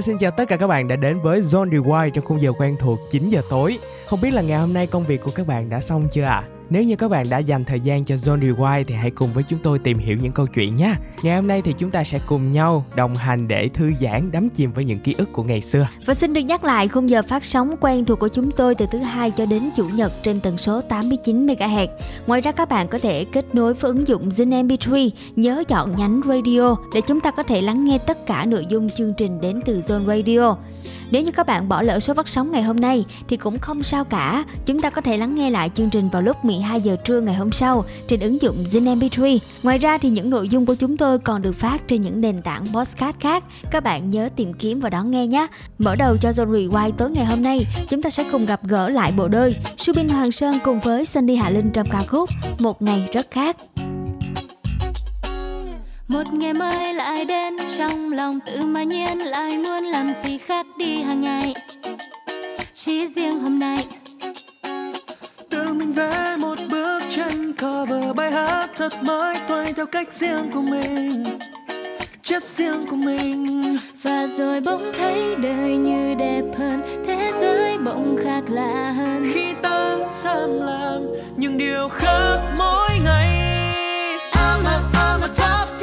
Hello, xin chào tất cả các bạn đã đến với Zone Rewind trong khung giờ quen thuộc 9 giờ tối. Không biết là ngày hôm nay công việc của các bạn đã xong chưa ạ? À? Nếu như các bạn đã dành thời gian cho Zone Rewind thì hãy cùng với chúng tôi tìm hiểu những câu chuyện nhé. Ngày hôm nay thì chúng ta sẽ cùng nhau đồng hành để thư giãn, đắm chìm với những ký ức của ngày xưa. Và xin được nhắc lại khung giờ phát sóng quen thuộc của chúng tôi từ thứ hai cho đến chủ nhật trên tần số 89 MHz. Ngoài ra các bạn có thể kết nối với ứng dụng Zin MP3, nhớ chọn nhánh radio để chúng ta có thể lắng nghe tất cả nội dung chương trình đến từ Zone Radio. Nếu như các bạn bỏ lỡ số phát sóng ngày hôm nay thì cũng không sao cả. Chúng ta có thể lắng nghe lại chương trình vào lúc 12 giờ trưa ngày hôm sau trên ứng dụng Zin MP3. Ngoài ra thì những nội dung của chúng tôi còn được phát trên những nền tảng podcast khác. Các bạn nhớ tìm kiếm và đón nghe nhé. Mở đầu cho Zone Rewind tối ngày hôm nay, chúng ta sẽ cùng gặp gỡ lại bộ đôi Subin Hoàng Sơn cùng với Sunny Hạ Linh trong ca khúc Một ngày rất khác một ngày mới lại đến trong lòng tự mà nhiên lại muốn làm gì khác đi hàng ngày. Chỉ riêng hôm nay. Tự mình vẽ một bước chân cover bài hát thật mới toay theo cách riêng của mình. Chất riêng của mình. Và rồi bỗng thấy đời như đẹp hơn thế giới bỗng khác lạ hơn. Khi ta dám làm những điều khác mỗi ngày. I'm a, I'm a top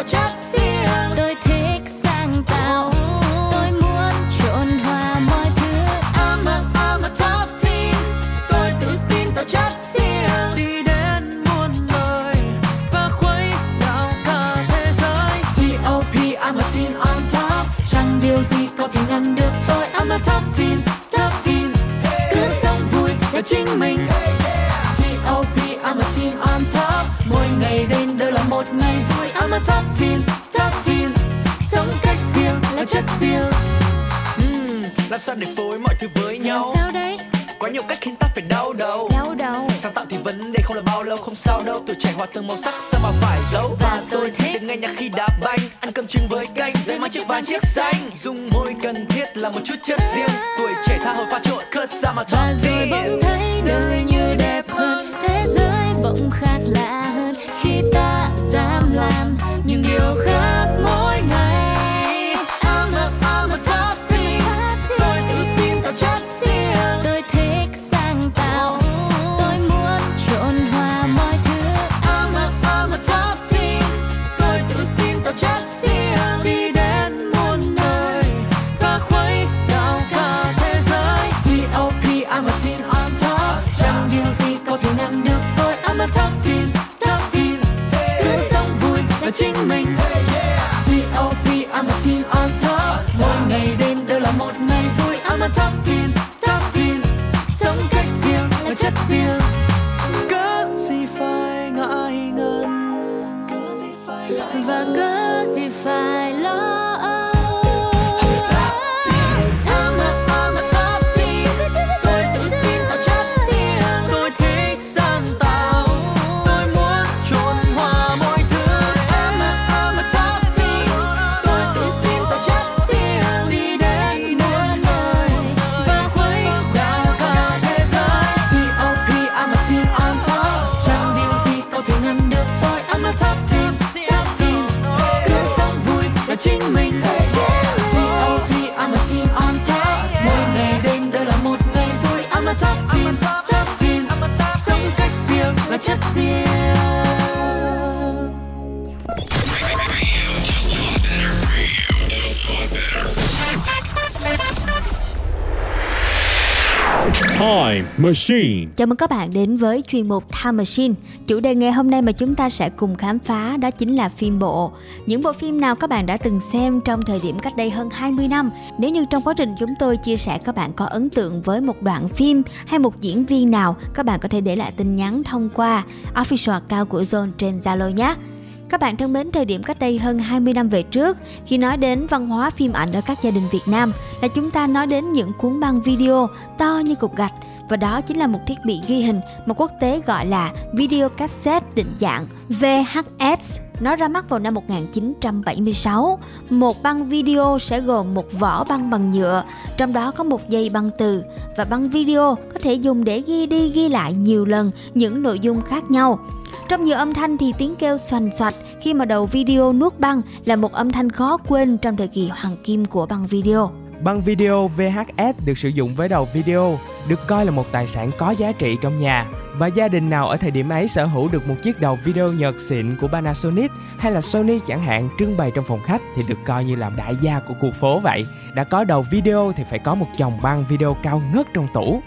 tao chất riêng tôi thích sáng tạo. Tôi muốn trộn hòa mọi thứ. I'm a, I'm a top team. Tôi tự tin tao chất riêng đi đến muôn lời và khuấy đảo cả thế giới. T.O.P. I'm a on top. Chẳng điều gì có thể ngăn được tôi. I'm a top team top team. Cứ sống vui là chính mình. I'm a teen on top. Mỗi ngày đến đều là một ngày vui top team, top team. Sống cách riêng là chất riêng. Uhm, Làm sao để phối mọi thứ với nhau? Làm sao đấy? Có nhiều cách khiến ta phải đau đầu. Đau đầu. Sáng tạo thì vấn đề không là bao lâu không sao đâu. Tuổi trẻ hòa từng màu sắc sao mà phải giấu? Và tôi thích được nghe nhạc khi đá banh Ăn cơm trứng với canh. Dễ mang chiếc vàng chiếc xanh. Dùng môi cần thiết là một chút chất riêng. Tuổi trẻ tha hồ pha trộn cause I'm a top Và rồi bỗng thấy Time Machine. Chào mừng các bạn đến với chuyên mục Time Machine. Chủ đề ngày hôm nay mà chúng ta sẽ cùng khám phá đó chính là phim bộ. Những bộ phim nào các bạn đã từng xem trong thời điểm cách đây hơn 20 năm? Nếu như trong quá trình chúng tôi chia sẻ các bạn có ấn tượng với một đoạn phim hay một diễn viên nào, các bạn có thể để lại tin nhắn thông qua official account của Zone trên Zalo nhé. Các bạn thân mến, thời điểm cách đây hơn 20 năm về trước, khi nói đến văn hóa phim ảnh ở các gia đình Việt Nam, là chúng ta nói đến những cuốn băng video to như cục gạch và đó chính là một thiết bị ghi hình mà quốc tế gọi là video cassette định dạng VHS. Nó ra mắt vào năm 1976. Một băng video sẽ gồm một vỏ băng bằng nhựa, trong đó có một dây băng từ và băng video có thể dùng để ghi đi ghi lại nhiều lần những nội dung khác nhau. Trong nhiều âm thanh thì tiếng kêu xoành xoạch khi mà đầu video nuốt băng là một âm thanh khó quên trong thời kỳ hoàng kim của băng video. Băng video VHS được sử dụng với đầu video, được coi là một tài sản có giá trị trong nhà. Và gia đình nào ở thời điểm ấy sở hữu được một chiếc đầu video nhật xịn của Panasonic hay là Sony chẳng hạn trưng bày trong phòng khách thì được coi như là đại gia của khu phố vậy. Đã có đầu video thì phải có một chồng băng video cao ngất trong tủ.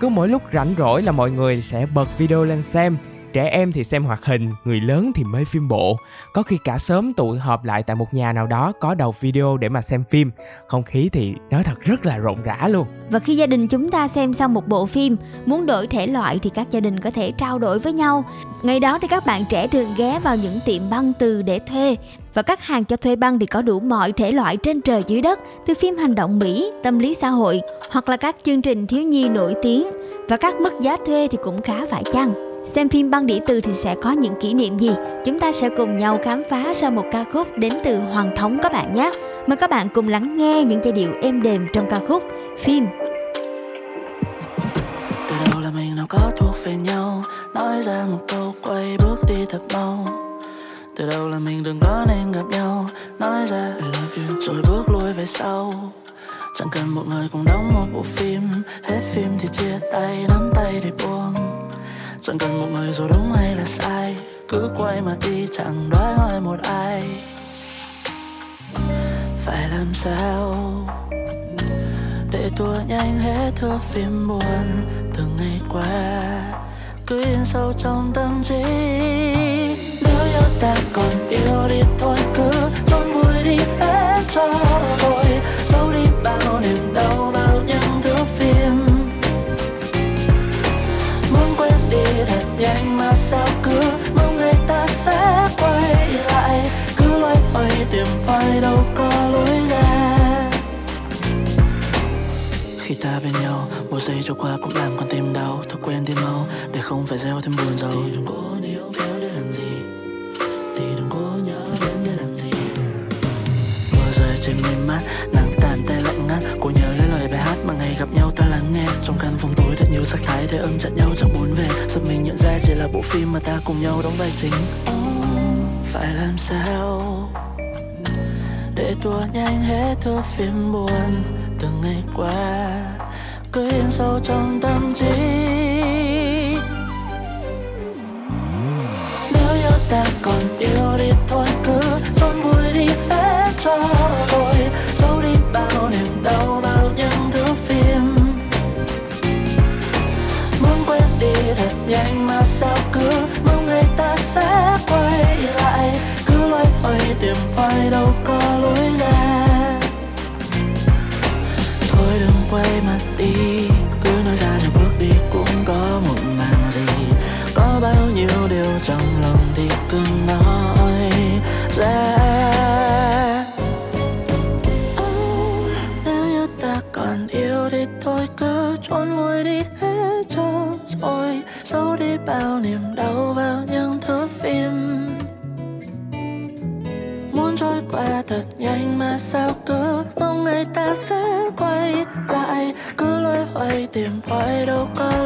Cứ mỗi lúc rảnh rỗi là mọi người sẽ bật video lên xem trẻ em thì xem hoạt hình, người lớn thì mê phim bộ. Có khi cả sớm tụ họp lại tại một nhà nào đó có đầu video để mà xem phim. Không khí thì nói thật rất là rộn rã luôn. Và khi gia đình chúng ta xem xong một bộ phim, muốn đổi thể loại thì các gia đình có thể trao đổi với nhau. Ngày đó thì các bạn trẻ thường ghé vào những tiệm băng từ để thuê và các hàng cho thuê băng thì có đủ mọi thể loại trên trời dưới đất, từ phim hành động Mỹ, tâm lý xã hội hoặc là các chương trình thiếu nhi nổi tiếng và các mức giá thuê thì cũng khá phải chăng. Xem phim băng đĩa từ thì sẽ có những kỷ niệm gì? Chúng ta sẽ cùng nhau khám phá ra một ca khúc đến từ Hoàng Thống các bạn nhé. Mời các bạn cùng lắng nghe những giai điệu êm đềm trong ca khúc phim từ đầu là mình nào có thuộc về nhau, nói ra một câu quay bước đi thật mau từ đầu là mình đừng có nên gặp nhau, nói ra I love you rồi bước lui về sau chẳng cần một người cùng đóng một bộ phim, hết phim thì chia tay, nắm tay để buông chẳng cần một người rồi đúng hay là sai, cứ quay mà đi chẳng đoái hỏi một ai. Phải làm sao để tua nhanh hết thước phim buồn từng ngày qua, cứ in sâu trong tâm trí. Nếu yêu ta còn yêu đi thôi, cứ trốn vui đi hết cho rồi giấu đi bao niềm đau nhanh mà sao cứ mong người ta sẽ quay lại? Cứ loay hoay tìm hoài đâu có lối ra. Khi ta bên nhau một giây trôi qua cũng làm con tim đau. Thôi quên đi mau để không phải gieo thêm buồn rầu thì đừng cố níu kéo để làm gì? Thì đừng cố nhớ đến để làm gì? Mưa rơi trên mây mắt gặp nhau ta lắng nghe. Trong căn phòng tối thật nhiều sắc thái thế âm chặt nhau chẳng muốn về. Giật mình nhận ra chỉ là bộ phim mà ta cùng nhau đóng vai chính. Oh, phải làm sao để tua nhanh hết thước phim buồn từng ngày qua? Cứ in sâu trong tâm trí. Nếu yêu ta còn yêu đi thôi cứ trốn vui đi hết cho rồi. Thật nhanh mà sao cứ mong ngày ta sẽ quay lại? Cứ loay hoay tìm hoài đâu có lối ra. Thôi đừng quay mặt đi cứ nói ra rồi bước đi cũng có một màn gì. Có bao nhiêu điều trong lòng thì cứ nói ra. Oh, nếu như ta còn yêu thì thôi cứ trốn vui hoay tìm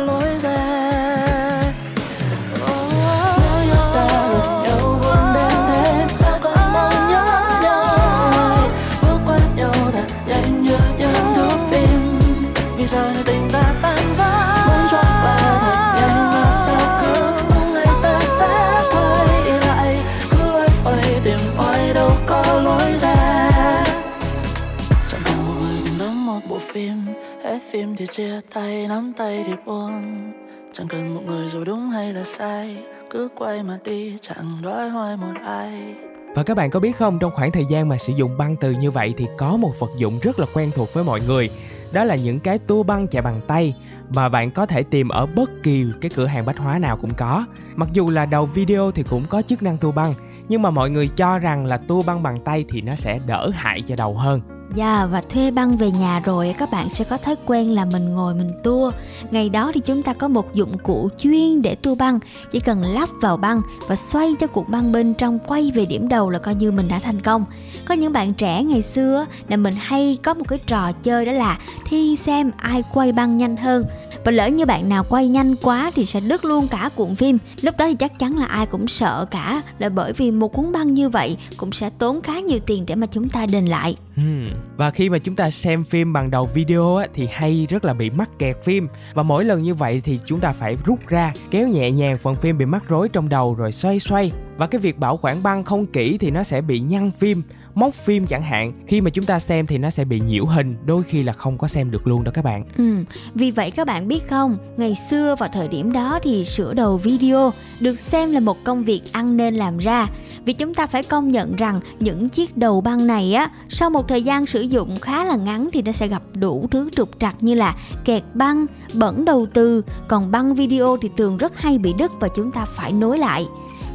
thì chia tay nắm tay thì buông chẳng cần một người dù đúng hay là sai cứ quay mà đi chẳng đói hoài một ai Và các bạn có biết không, trong khoảng thời gian mà sử dụng băng từ như vậy thì có một vật dụng rất là quen thuộc với mọi người. Đó là những cái tua băng chạy bằng tay mà bạn có thể tìm ở bất kỳ cái cửa hàng bách hóa nào cũng có. Mặc dù là đầu video thì cũng có chức năng tua băng, nhưng mà mọi người cho rằng là tua băng bằng tay thì nó sẽ đỡ hại cho đầu hơn. Dạ và thuê băng về nhà rồi các bạn sẽ có thói quen là mình ngồi mình tua. Ngày đó thì chúng ta có một dụng cụ chuyên để tua băng, chỉ cần lắp vào băng và xoay cho cuộn băng bên trong quay về điểm đầu là coi như mình đã thành công. Có những bạn trẻ ngày xưa là mình hay có một cái trò chơi đó là thi xem ai quay băng nhanh hơn và lỡ như bạn nào quay nhanh quá thì sẽ đứt luôn cả cuộn phim lúc đó thì chắc chắn là ai cũng sợ cả là bởi vì một cuốn băng như vậy cũng sẽ tốn khá nhiều tiền để mà chúng ta đền lại Ừ, và khi mà chúng ta xem phim bằng đầu video á, thì hay rất là bị mắc kẹt phim. Và mỗi lần như vậy thì chúng ta phải rút ra kéo nhẹ nhàng phần phim bị mắc rối trong đầu rồi xoay xoay. Và cái việc bảo quản băng không kỹ thì nó sẽ bị nhăn phim móc phim chẳng hạn khi mà chúng ta xem thì nó sẽ bị nhiễu hình đôi khi là không có xem được luôn đó các bạn Ừ, vì vậy các bạn biết không, ngày xưa vào thời điểm đó thì sửa đầu video được xem là một công việc ăn nên làm ra. Vì chúng ta phải công nhận rằng những chiếc đầu băng này á, sau một thời gian sử dụng khá là ngắn thì nó sẽ gặp đủ thứ trục trặc như là kẹt băng, bẩn đầu từ, còn băng video thì thường rất hay bị đứt và chúng ta phải nối lại.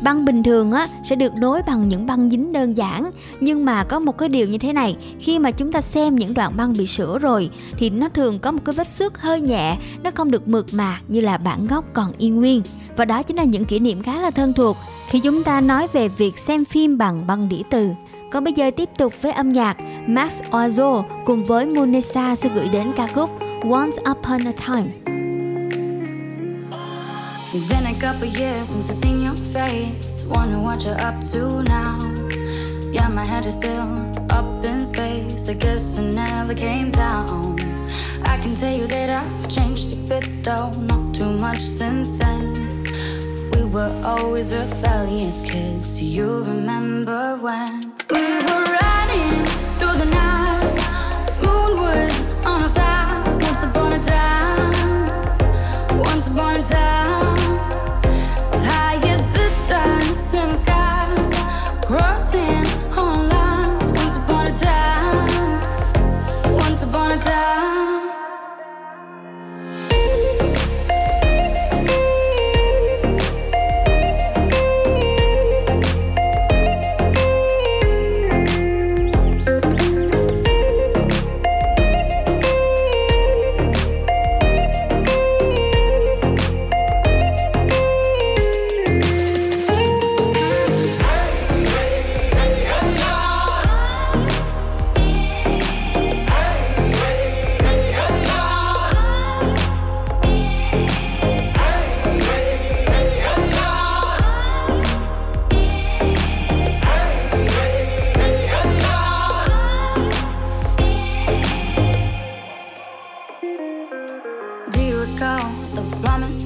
Băng bình thường á, sẽ được nối bằng những băng dính đơn giản. Nhưng mà có một cái điều như thế này, Khi mà chúng ta xem những đoạn băng bị sửa rồi, Thì nó thường có một cái vết xước hơi nhẹ, Nó không được mượt mà như là bản gốc còn y nguyên. Và đó chính là những kỷ niệm khá là thân thuộc Khi chúng ta nói về việc xem phim bằng băng đĩa từ. Còn bây giờ tiếp tục với âm nhạc. Max Ozo cùng với Munesa sẽ gửi đến ca khúc Once Upon a Time. It's been couple years since I've seen your face. Wonder what you're up to now. Yeah, my head is still up in space. I guess it never came down. I can tell you that I've changed a bit, though, not too much since then. We were always rebellious kids. You remember when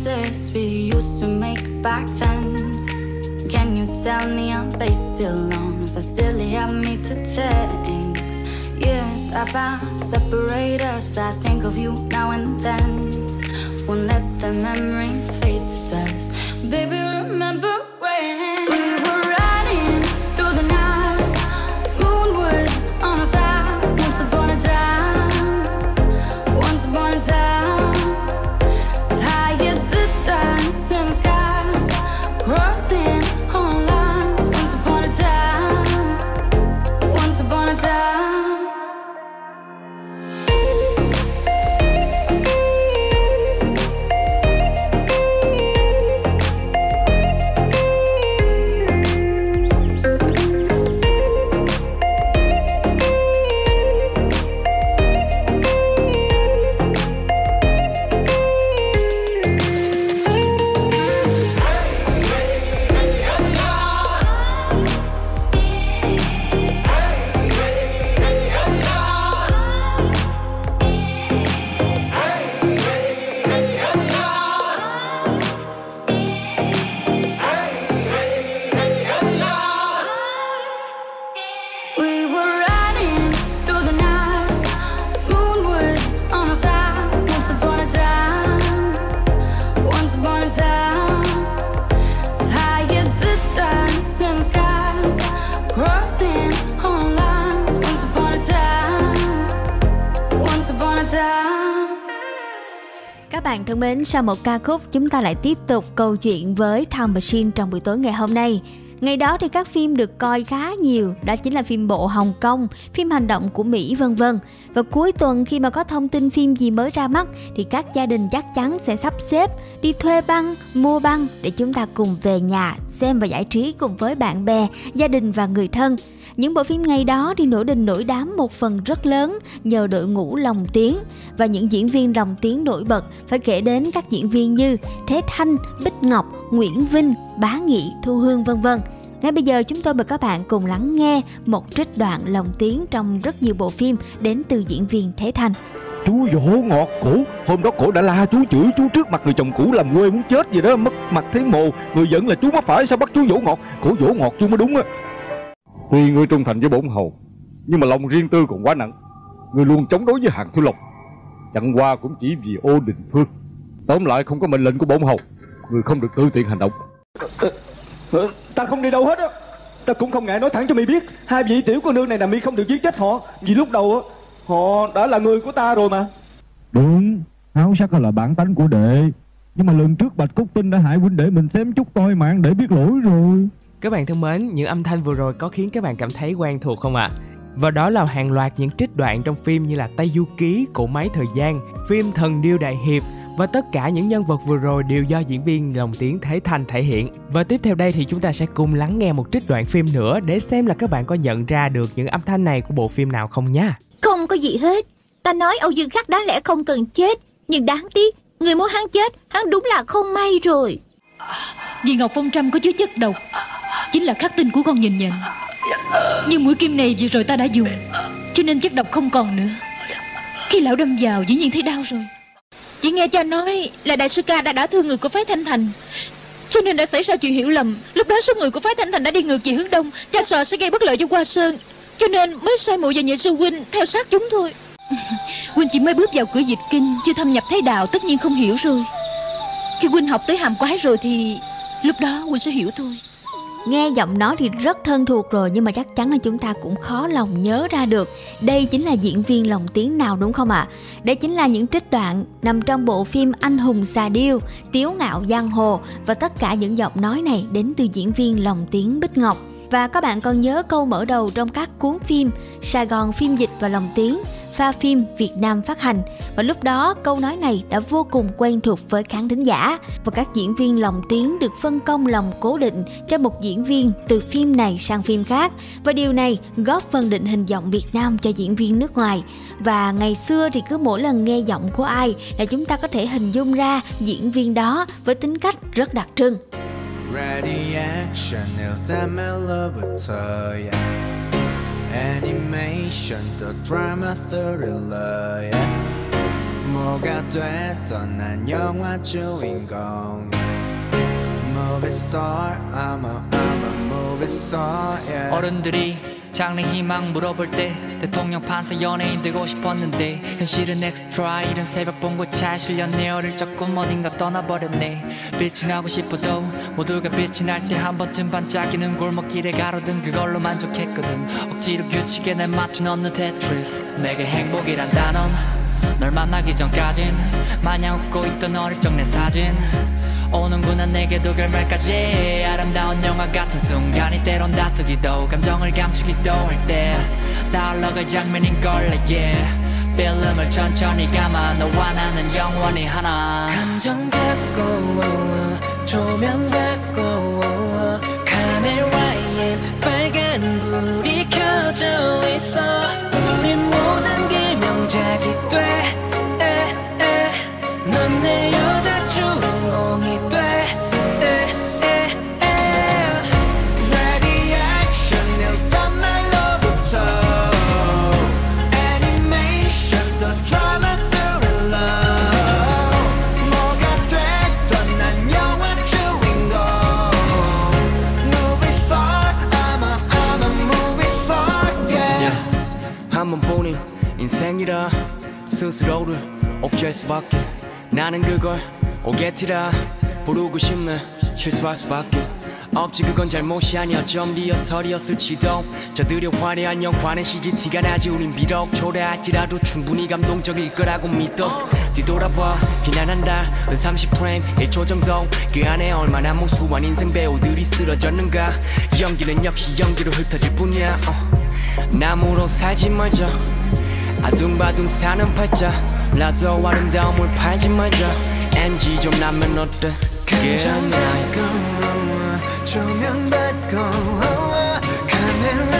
promises we used to make back then? Can you tell me are they still on? Is that silly of me to think? Yes, I found separate us. I think of you now and then. Won't let the memories fade to dust. Baby, remember bạn thân mến, sau một ca khúc chúng ta lại tiếp tục câu chuyện với Time Machine trong buổi tối ngày hôm nay. Ngày đó thì các phim được coi khá nhiều, đó chính là phim bộ Hồng Kông, phim hành động của Mỹ vân vân. Và cuối tuần khi mà có thông tin phim gì mới ra mắt thì các gia đình chắc chắn sẽ sắp xếp đi thuê băng, mua băng để chúng ta cùng về nhà xem và giải trí cùng với bạn bè, gia đình và người thân. Những bộ phim ngày đó thì nổi đình nổi đám một phần rất lớn nhờ đội ngũ lồng tiếng và những diễn viên lồng tiếng nổi bật phải kể đến các diễn viên như Thế Thanh, Bích Ngọc, Nguyễn Vinh, Bá Nghị, Thu Hương vân vân. Ngay bây giờ chúng tôi mời các bạn cùng lắng nghe một trích đoạn lồng tiếng trong rất nhiều bộ phim đến từ diễn viên Thế Thanh. Chú dỗ ngọt cổ Hôm đó cổ đã la chú chửi chú trước mặt người chồng cũ làm quê muốn chết gì đó Mất mặt thấy mồ Người giận là chú mất phải sao bắt chú dỗ ngọt Cổ dỗ ngọt chú mới đúng á Tuy ngươi trung thành với bổn hầu Nhưng mà lòng riêng tư còn quá nặng. Ngươi luôn chống đối với hàng thiếu lộc. Chẳng qua cũng chỉ vì ô đình phương. Tóm lại không có mệnh lệnh của bổn hầu Ngươi không được tự tiện hành động. Ta không đi đâu hết á. Ta cũng không ngại nói thẳng cho mi biết Hai vị tiểu cô nương này là mi không được giết chết họ Vì lúc đầu á Họ đã là người của ta rồi mà. Đúng, áo sắc là bản tánh của đệ. Nhưng mà lần trước Bạch Cúc Tinh đã hại huynh đệ mình xém chút toi mạng để biết lỗi rồi Các bạn thân mến, những âm thanh vừa rồi có khiến các bạn cảm thấy quen thuộc không ạ? Và đó là hàng loạt những trích đoạn trong phim như là Tây Du Ký, Cổ Máy Thời Gian, phim Thần Điêu Đại Hiệp và tất cả những nhân vật vừa rồi đều do diễn viên lồng tiếng Thế Thanh thể hiện. Và tiếp theo đây thì chúng ta sẽ cùng lắng nghe một trích đoạn phim nữa để xem là các bạn có nhận ra được những âm thanh này của bộ phim nào không nha. Không có gì hết. Ta nói Âu Dương Khắc đáng lẽ không cần chết. Nhưng đáng tiếc, người muốn hắn chết, hắn đúng là không may rồi. Vì Ngọc Phong Trâm có chứa chất độc Chính là khắc tinh của con nhìn nhận. Nhưng mũi kim này vừa rồi ta đã dùng Cho nên chất độc không còn nữa. Khi lão đâm vào dĩ nhiên thấy đau rồi. Chỉ nghe cha nói là đại sư ca đã đã thương người của phái Thanh Thành. Cho nên đã xảy ra chuyện hiểu lầm. Lúc đó số người của phái Thanh Thành đã đi ngược về hướng đông. Cha sợ sẽ gây bất lợi cho Hoa Sơn. Cho nên mới sai mụ và nhị sư huynh theo sát chúng thôi. Huynh chỉ mới bước vào cửa dịch kinh Chưa thâm nhập thế đạo tất nhiên không hiểu rồi. Khi huynh học tới hàm quái rồi thì Lúc đó huynh sẽ hiểu thôi Nghe giọng nói thì rất thân thuộc rồi nhưng mà chắc chắn là chúng ta cũng khó lòng nhớ ra được đây chính là diễn viên lồng tiếng nào đúng không ạ? À? Đây chính là những trích đoạn nằm trong bộ phim Anh hùng xà điêu, Tiếu ngạo giang hồ và tất cả những giọng nói này đến từ diễn viên lồng tiếng Bích Ngọc. Và các bạn còn nhớ câu mở đầu trong các cuốn phim Sài Gòn phim dịch và lồng tiếng, pha phim Việt Nam phát hành. Và lúc đó, câu nói này đã vô cùng quen thuộc với khán thính giả. Và các diễn viên lồng tiếng được phân công lòng cố định cho một diễn viên từ phim này sang phim khác. Và điều này góp phần định hình giọng Việt Nam cho diễn viên nước ngoài. Và ngày xưa thì cứ mỗi lần nghe giọng của ai là chúng ta có thể hình dung ra diễn viên đó với tính cách rất đặc trưng. Ready action 일단멜로부터 yeah. 애니메이션 또 드라마 스릴러 yeah. 뭐가 됐던 난 영화 주인공 Movie star I'm a, I'm a movie star yeah. 어른들이 장래 희망 물어볼 때 대통령 판사 연예인 되고 싶었는데 현실은 엑스트라 이런 새벽 봉고차에 실렸네 어릴 적 꿈 어딘가 떠나버렸네. 빛이 나고 싶어도 모두가 빛이 날 때 한 번쯤 반짝이는 골목길에 가로등 그걸로 만족했거든. 억지로 규칙에 날 맞춰 넣는 테트리스 내게 행복이란 단어는 널 만나기 전까진 마냥 웃고 있던 어릴 적 내 사진. 오는구나 내게도 결말까지 아름다운 영화 같은 순간이 때론 다투기도 감정을 감추기도 할 때 다 흘러갈 장면인걸 yeah 필름을 천천히 감아 너와 나는 영원히 하나. 감정 잡고 조명 받고 카메라엔 빨간 불이 켜져 있어 스스로를 억제할 수밖에. 나는 그걸 오게티라 부르고 싶네. 실수할 수밖에. 없지 그건 잘못이 아니야. 좀 리허설이었을지도. 저들의 화려한 영화는 CGT가 나지. 우린 비록 초라할지라도 충분히 감동적일 거라고 믿어. 뒤돌아봐. 지난 한달은 30프레임 1초 정도. 그 안에 얼마나 무수한 인생 배우들이 쓰러졌는가. 연기는 역시 연기로 흩어질 뿐이야. 어. 나무로 살지 말자 아둥바둥 사는 팔자. 나도 아름다움을 팔지 말자. NG 좀 나면 어때? 그게 잡고 조명 받고 카메라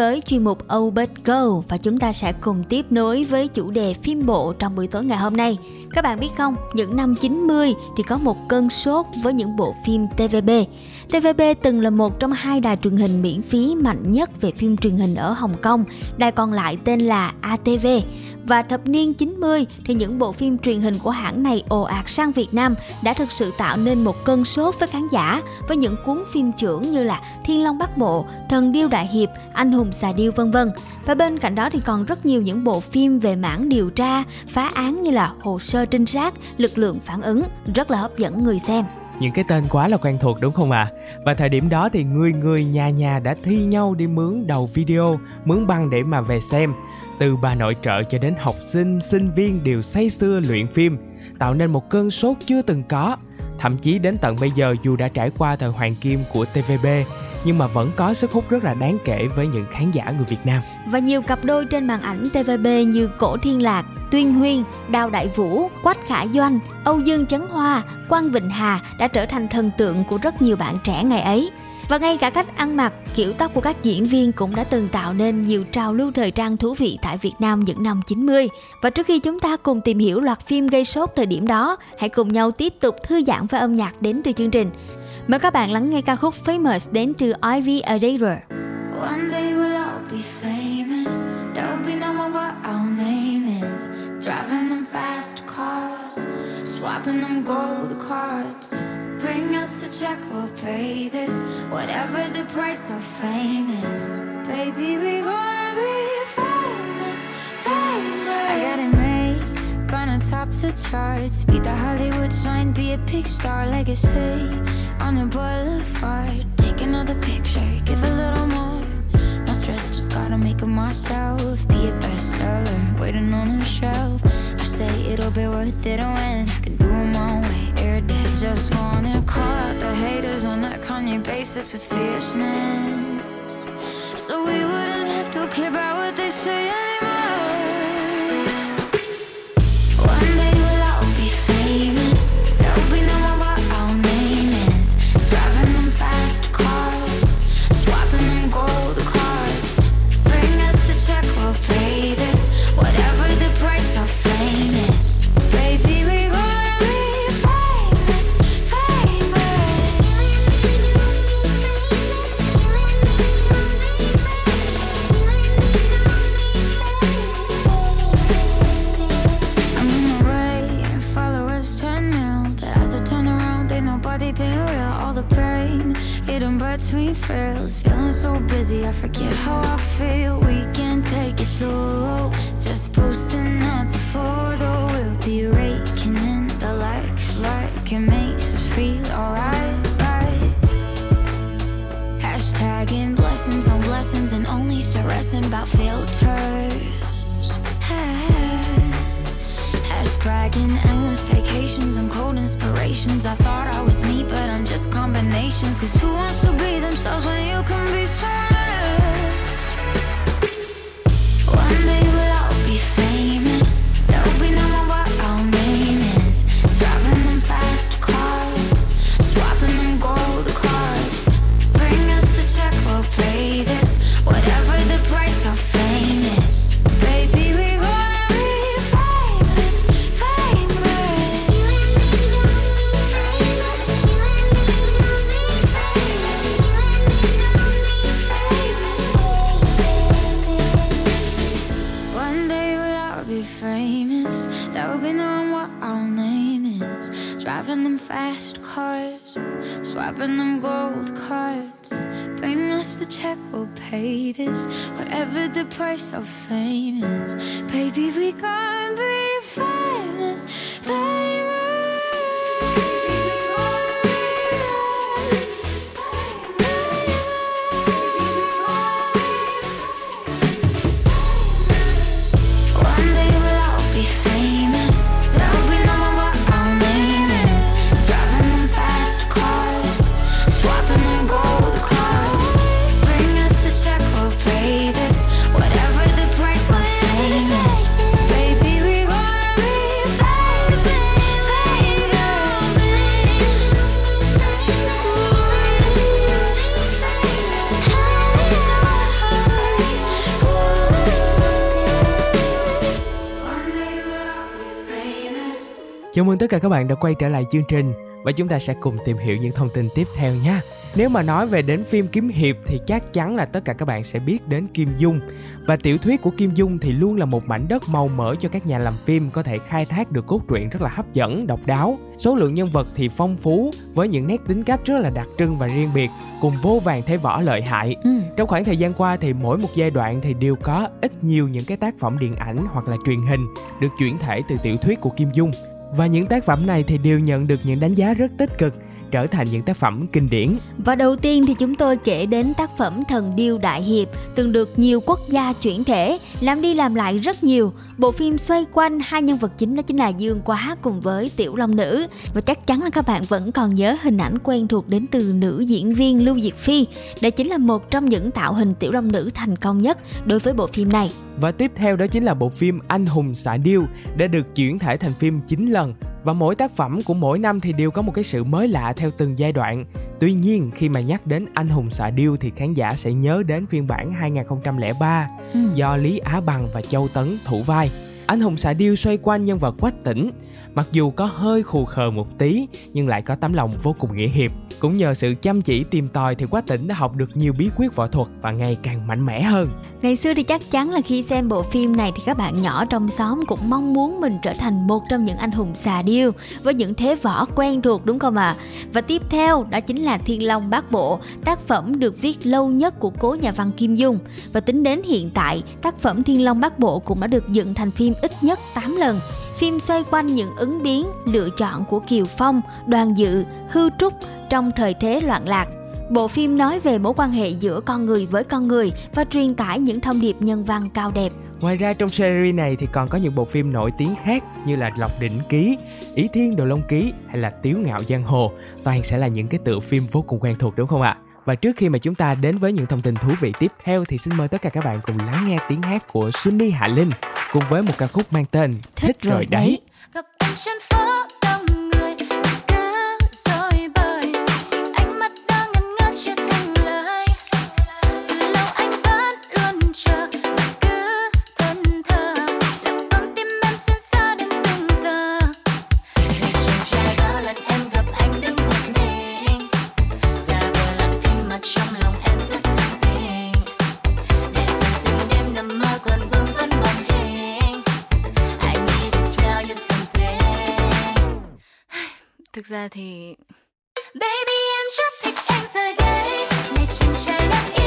với chuyên mục Obert But Go và chúng ta sẽ cùng tiếp nối với chủ đề phim bộ trong buổi tối ngày hôm nay. Các bạn biết không, những năm 90 thì có một cơn sốt với những bộ phim TVB. TVB từng là một trong hai đài truyền hình miễn phí mạnh nhất về phim truyền hình ở Hồng Kông, đài còn lại tên là ATV. Và thập niên 90 thì những bộ phim truyền hình của hãng này ồ ạt sang Việt Nam đã thực sự tạo nên một cơn sốt với khán giả với những cuốn phim trưởng như là Thiên Long Bắc Bộ, Thần Điêu Đại Hiệp, Anh Hùng Xà Điêu vân vân. Và bên cạnh đó thì còn rất nhiều những bộ phim về mảng điều tra, phá án như là Hồ sơ trinh sát, Lực lượng phản ứng, rất là hấp dẫn người xem. Những cái tên quá là quen thuộc đúng không ạ? À? Và thời điểm đó thì người người nhà nhà đã thi nhau đi mướn đầu video, mướn băng để mà về xem. Từ bà nội trợ cho đến học sinh, sinh viên đều say sưa luyện phim, tạo nên một cơn sốt chưa từng có. Thậm chí đến tận bây giờ dù đã trải qua thời hoàng kim của TVB, nhưng mà vẫn có sức hút rất là đáng kể với những khán giả người Việt Nam. Và nhiều cặp đôi trên màn ảnh TVB như Cổ Thiên Lạc, Tuyên Huyên, Đào Đại Vũ, Quách Khả Doanh, Âu Dương Chấn Hoa, Quang Vịnh Hà đã trở thành thần tượng của rất nhiều bạn trẻ ngày ấy. Và ngay cả cách ăn mặc, kiểu tóc của các diễn viên cũng đã từng tạo nên nhiều trào lưu thời trang thú vị tại Việt Nam những năm 90. Và trước khi chúng ta cùng tìm hiểu loạt phim gây sốt thời điểm đó, hãy cùng nhau tiếp tục thư giãn với âm nhạc đến từ chương trình. Mời các bạn lắng nghe ca khúc Famous đến từ Ivy Adair. One day we'll all be famous. There'll be no one what our name is. Driving them fast cars, swapping them gold cards. Bring us the check, we'll pay this. Whatever the price of fame is. Baby, we gonna be famous, famous. I got it made, gonna top the charts. Be the Hollywood sign, be a big star legacy. On the boulevard, take another picture, give a little more. No stress, just gotta make it myself. Be a bestseller, waiting on a shelf. I say it'll be worth it when I can do it my way every day. Just wanna call out the haters on that Kanye basis with fierceness. So we wouldn't have to care about what they say anymore. How I feel. We can take it slow. Just posting up the photo, we'll be raking in the likes like it makes us feel alright, right? Hashtagging blessings on blessings and only stressing about filters. Hash bragging, endless vacations and cold inspirations. I thought I was me, but I'm just combinations. Cause who wants to be themselves when you can be so pay this. Whatever the price of fame is. Baby, we gonna be Chào mừng tất cả các bạn đã quay trở lại chương trình và chúng ta sẽ cùng tìm hiểu những thông tin tiếp theo nha. Nếu mà nói về đến phim kiếm hiệp thì chắc chắn là tất cả các bạn sẽ biết đến Kim Dung. Và tiểu thuyết của Kim Dung thì luôn là một mảnh đất màu mỡ cho các nhà làm phim có thể khai thác được cốt truyện rất là hấp dẫn, độc đáo. Số lượng nhân vật thì phong phú với những nét tính cách rất là đặc trưng và riêng biệt cùng vô vàng thế võ lợi hại. Trong khoảng thời gian qua thì mỗi một giai đoạn thì đều có ít nhiều những cái tác phẩm điện ảnh hoặc là truyền hình được chuyển thể từ tiểu thuyết của Kim Dung. Và những tác phẩm này thì đều nhận được những đánh giá rất tích cực, trở thành những tác phẩm kinh điển. Và đầu tiên thì chúng tôi kể đến tác phẩm Thần Điêu Đại Hiệp, từng được nhiều quốc gia chuyển thể, làm đi làm lại rất nhiều. Bộ phim xoay quanh hai nhân vật chính đó chính là Dương Quá cùng với Tiểu Long Nữ. Và chắc chắn là các bạn vẫn còn nhớ hình ảnh quen thuộc đến từ nữ diễn viên Lưu Diệc Phi. Đây chính là một trong những tạo hình Tiểu Long Nữ thành công nhất đối với bộ phim này. Và tiếp theo đó chính là bộ phim Anh hùng xạ điêu đã được chuyển thể thành phim 9 lần và mỗi tác phẩm của mỗi năm thì đều có một cái sự mới lạ theo từng giai đoạn. Tuy nhiên khi mà nhắc đến Anh hùng xạ điêu thì khán giả sẽ nhớ đến phiên bản 2003 Ừ. do Lý Á Bằng và Châu Tấn thủ vai. Anh hùng xạ điêu xoay quanh nhân vật Quách Tỉnh, mặc dù có hơi khù khờ một tí nhưng lại có tấm lòng vô cùng nghĩa hiệp. Cũng nhờ sự chăm chỉ tìm tòi thì Quách Tỉnh đã học được nhiều bí quyết võ thuật và ngày càng mạnh mẽ hơn. Ngày xưa thì chắc chắn là khi xem bộ phim này thì các bạn nhỏ trong xóm cũng mong muốn mình trở thành một trong những anh hùng xà điêu với những thế võ quen thuộc đúng không ạ? Và tiếp theo đó chính là Thiên Long Bát Bộ, tác phẩm được viết lâu nhất của cố nhà văn Kim Dung. Và tính đến hiện tại, tác phẩm Thiên Long Bát Bộ cũng đã được dựng thành phim ít nhất 8 lần. Phim xoay quanh những ứng biến, lựa chọn của Kiều Phong, Đoàn Dự, Hư Trúc trong thời thế loạn lạc. Bộ phim nói về mối quan hệ giữa con người với con người và truyền tải những thông điệp nhân văn cao đẹp. Ngoài ra trong series này thì còn có những bộ phim nổi tiếng khác như là Lộc Đỉnh Ký, Ý Thiên Đồ Long Ký hay là Tiếu Ngạo Giang Hồ. Toàn sẽ là những cái tựa phim vô cùng quen thuộc đúng không ạ? Và trước khi mà chúng ta đến với những thông tin thú vị tiếp theo thì xin mời tất cả các bạn cùng lắng nghe tiếng hát của Sunny Hạ Linh cùng với một ca khúc mang tên Thích, rồi đấy. gặp trên phố ra thì Baby em rất thích anh rời đây. Này chàng trai đáng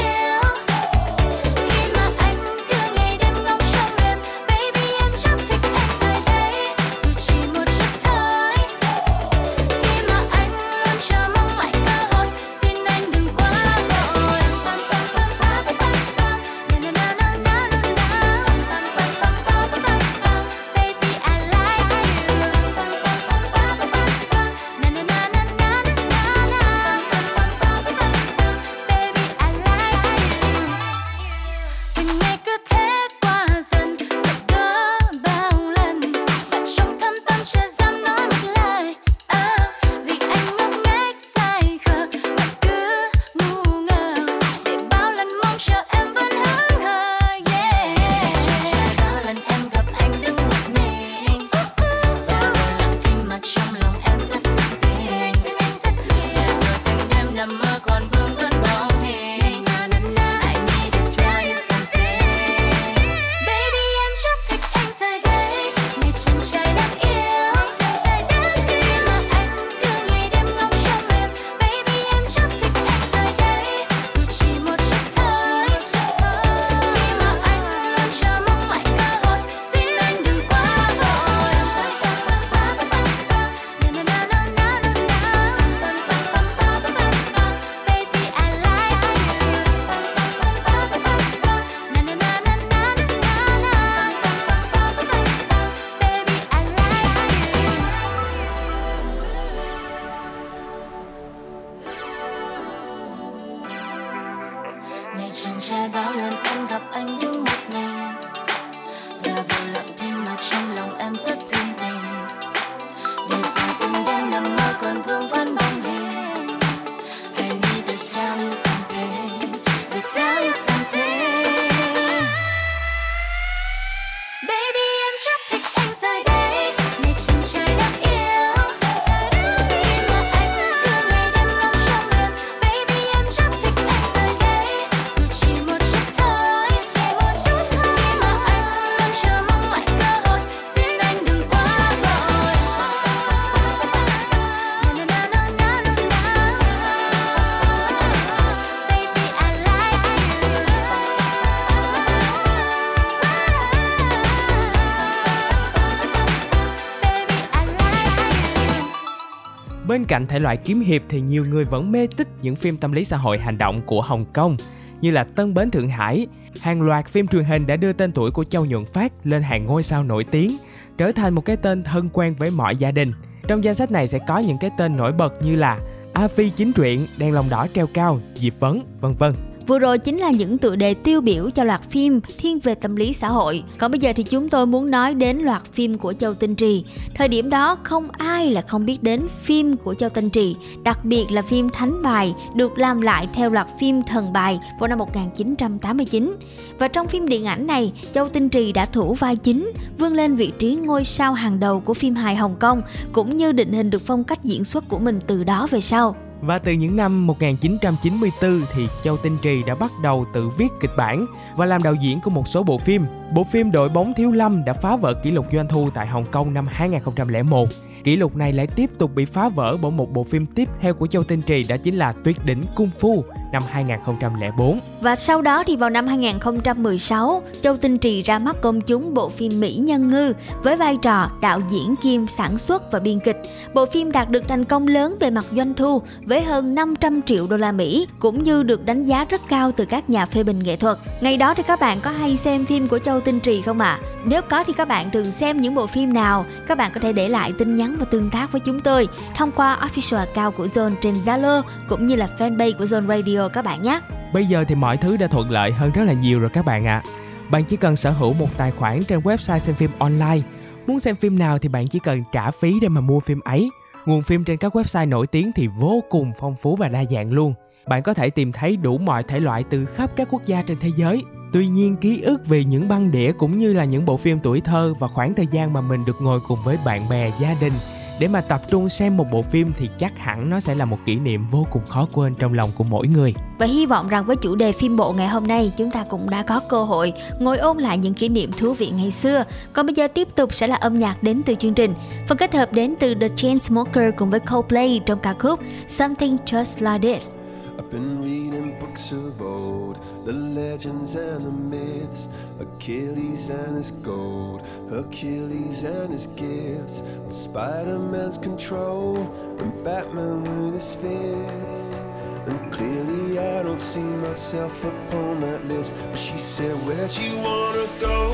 Bên cạnh thể loại kiếm hiệp thì nhiều người vẫn mê tích những phim tâm lý xã hội hành động của Hồng Kông như là Tân Bến Thượng Hải. Hàng loạt phim truyền hình đã đưa tên tuổi của Châu Nhuận Phát lên hàng ngôi sao nổi tiếng, trở thành một cái tên thân quen với mọi gia đình. Trong danh sách này sẽ có những cái tên nổi bật như là A Phi Chính Truyện, Đèn Lòng Đỏ Treo Cao, Diệp Vấn, vân vân. Vừa rồi chính là những tựa đề tiêu biểu cho loạt phim thiên về tâm lý xã hội. Còn bây giờ thì chúng tôi muốn nói đến loạt phim của Châu Tinh Trì. Thời điểm đó không ai là không biết đến phim của Châu Tinh Trì, đặc biệt là phim Thánh Bài được làm lại theo loạt phim Thần Bài vào năm 1989. Và trong phim điện ảnh này, Châu Tinh Trì đã thủ vai chính, vươn lên vị trí ngôi sao hàng đầu của phim hài Hồng Kông, cũng như định hình được phong cách diễn xuất của mình từ đó về sau. Và từ những năm 1994 thì Châu Tinh Trì đã bắt đầu tự viết kịch bản và làm đạo diễn của một số bộ phim. Bộ phim Đội bóng Thiếu Lâm đã phá vỡ kỷ lục doanh thu tại Hồng Kông năm 2001. Kỷ lục này lại tiếp tục bị phá vỡ bởi một bộ phim tiếp theo của Châu Tinh Trì đó chính là Tuyết đỉnh Cung Phu năm 2004. Và sau đó thì vào năm 2016, Châu Tinh Trì ra mắt công chúng bộ phim Mỹ Nhân Ngư với vai trò đạo diễn kiêm sản xuất và biên kịch. Bộ phim đạt được thành công lớn về mặt doanh thu với hơn 500 triệu đô la Mỹ cũng như được đánh giá rất cao từ các nhà phê bình nghệ thuật. Ngày đó thì các bạn có hay xem phim của Châu Tinh Trì không ạ? À? Nếu có thì các bạn thường xem những bộ phim nào? Các bạn có thể để lại tin nhắn và tương tác với chúng tôi thông qua official account của Zone trên Zalo cũng như là fanpage của Zone Radio các bạn nhé. Bây giờ thì mọi thứ đã thuận lợi hơn rất là nhiều rồi các bạn ạ. À. Bạn chỉ cần sở hữu một tài khoản trên website xem phim online. Muốn xem phim nào thì bạn chỉ cần trả phí để mà mua phim ấy. Nguồn phim trên các website nổi tiếng thì vô cùng phong phú và đa dạng luôn. Bạn có thể tìm thấy đủ mọi thể loại từ khắp các quốc gia trên thế giới. Tuy nhiên ký ức về những băng đĩa cũng như là những bộ phim tuổi thơ và khoảng thời gian mà mình được ngồi cùng với bạn bè, gia đình để mà tập trung xem một bộ phim thì chắc hẳn nó sẽ là một kỷ niệm vô cùng khó quên trong lòng của mỗi người. Và hy vọng rằng với chủ đề phim bộ ngày hôm nay chúng ta cũng đã có cơ hội ngồi ôn lại những kỷ niệm thú vị ngày xưa. Còn bây giờ tiếp tục sẽ là âm nhạc đến từ chương trình. Phần kết hợp đến từ The Chainsmokers cùng với Coldplay trong ca khúc Something Just Like This. I've been reading books of old, the legends and the myths, Achilles and his gold, Hercules and his gifts, and Spider Man's control, and Batman with his fists. And clearly, I don't see myself upon that list. But she said, Where'd you wanna go?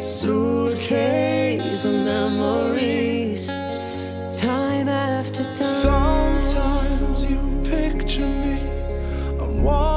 Suitcase of memories, time after time. Sometimes you picture me. I'm walking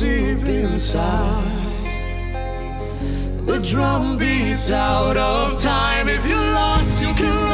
deep inside. The drum beats out of time. If you're lost, you can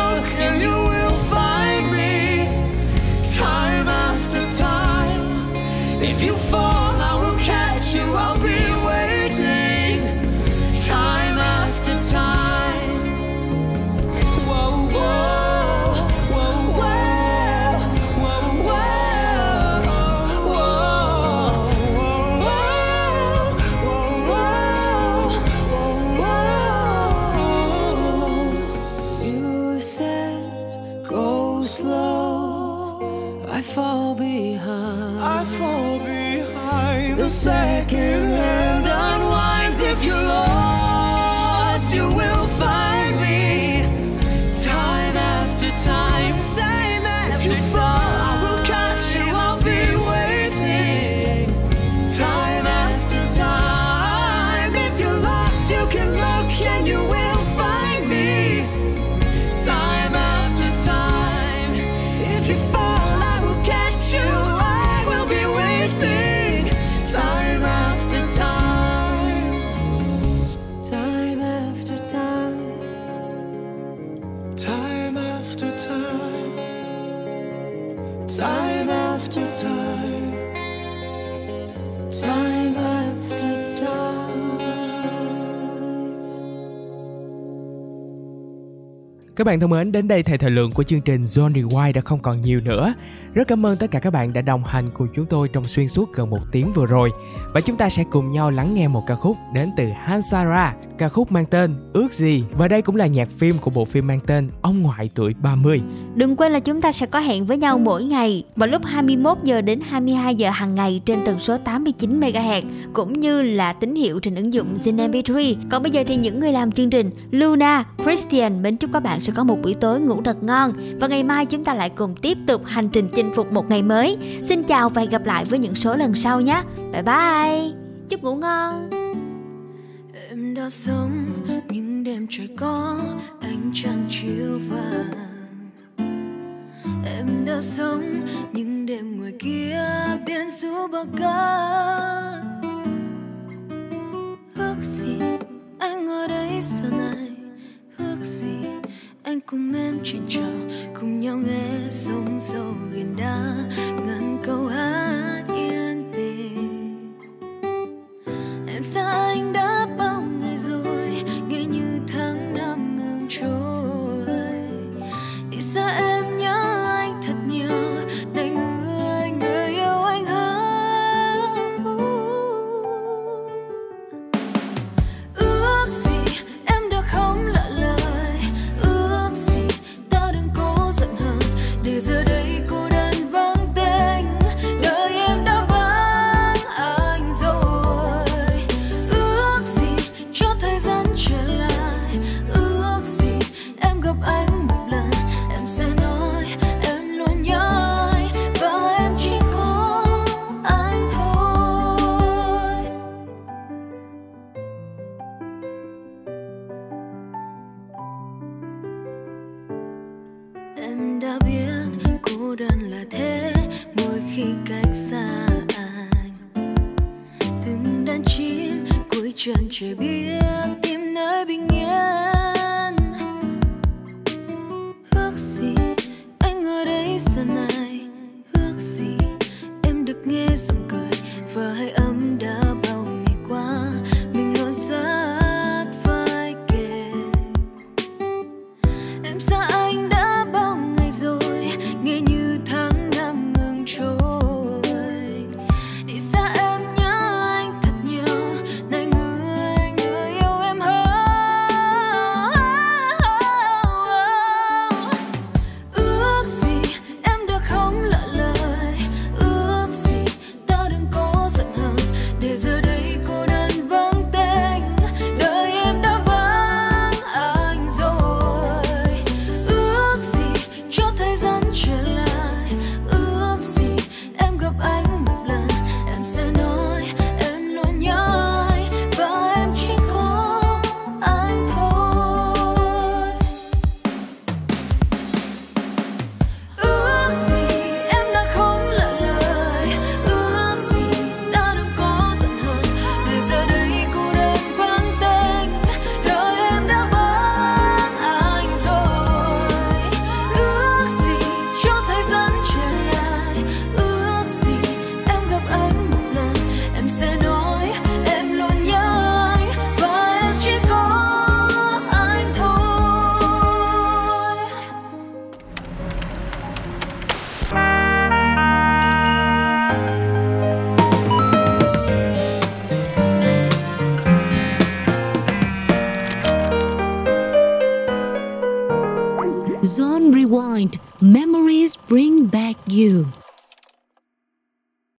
Time after time. Time after Các bạn thân mến, đến đây thì thời lượng của chương trình Zone Rewind đã không còn nhiều nữa. Rất cảm ơn tất cả các bạn đã đồng hành cùng chúng tôi trong xuyên suốt gần một tiếng vừa rồi. Và chúng ta sẽ cùng nhau lắng nghe một ca khúc đến từ Hansara, ca khúc mang tên Ước gì. Và đây cũng là nhạc phim của bộ phim mang tên Ông ngoại tuổi 30. Đừng quên là chúng ta sẽ có hẹn với nhau mỗi ngày vào lúc 21 giờ đến 22 giờ hàng ngày trên tần số 89 MHz cũng như là tín hiệu trên ứng dụng Zin MP3. Còn bây giờ thì những người làm chương trình Luna, Christian mến chúc các bạn sẽ có một buổi tối ngủ thật ngon và ngày mai chúng ta lại cùng tiếp tục hành trình chinh phục một ngày mới. Xin chào và hẹn gặp lại với những số lần sau nhé. Bye bye. Chúc ngủ ngon. Em đã sống những đêm trời có ánh trăng chiếu vàng Em đã sống những đêm ngoài kia biển du bao ca Ước gì anh ở đây giờ này Ước gì anh cùng em chuyện trò, Cùng nhau nghe sông sâu liền đá, ngàn câu hát yên bình Em xa anh đã bao ngày rồi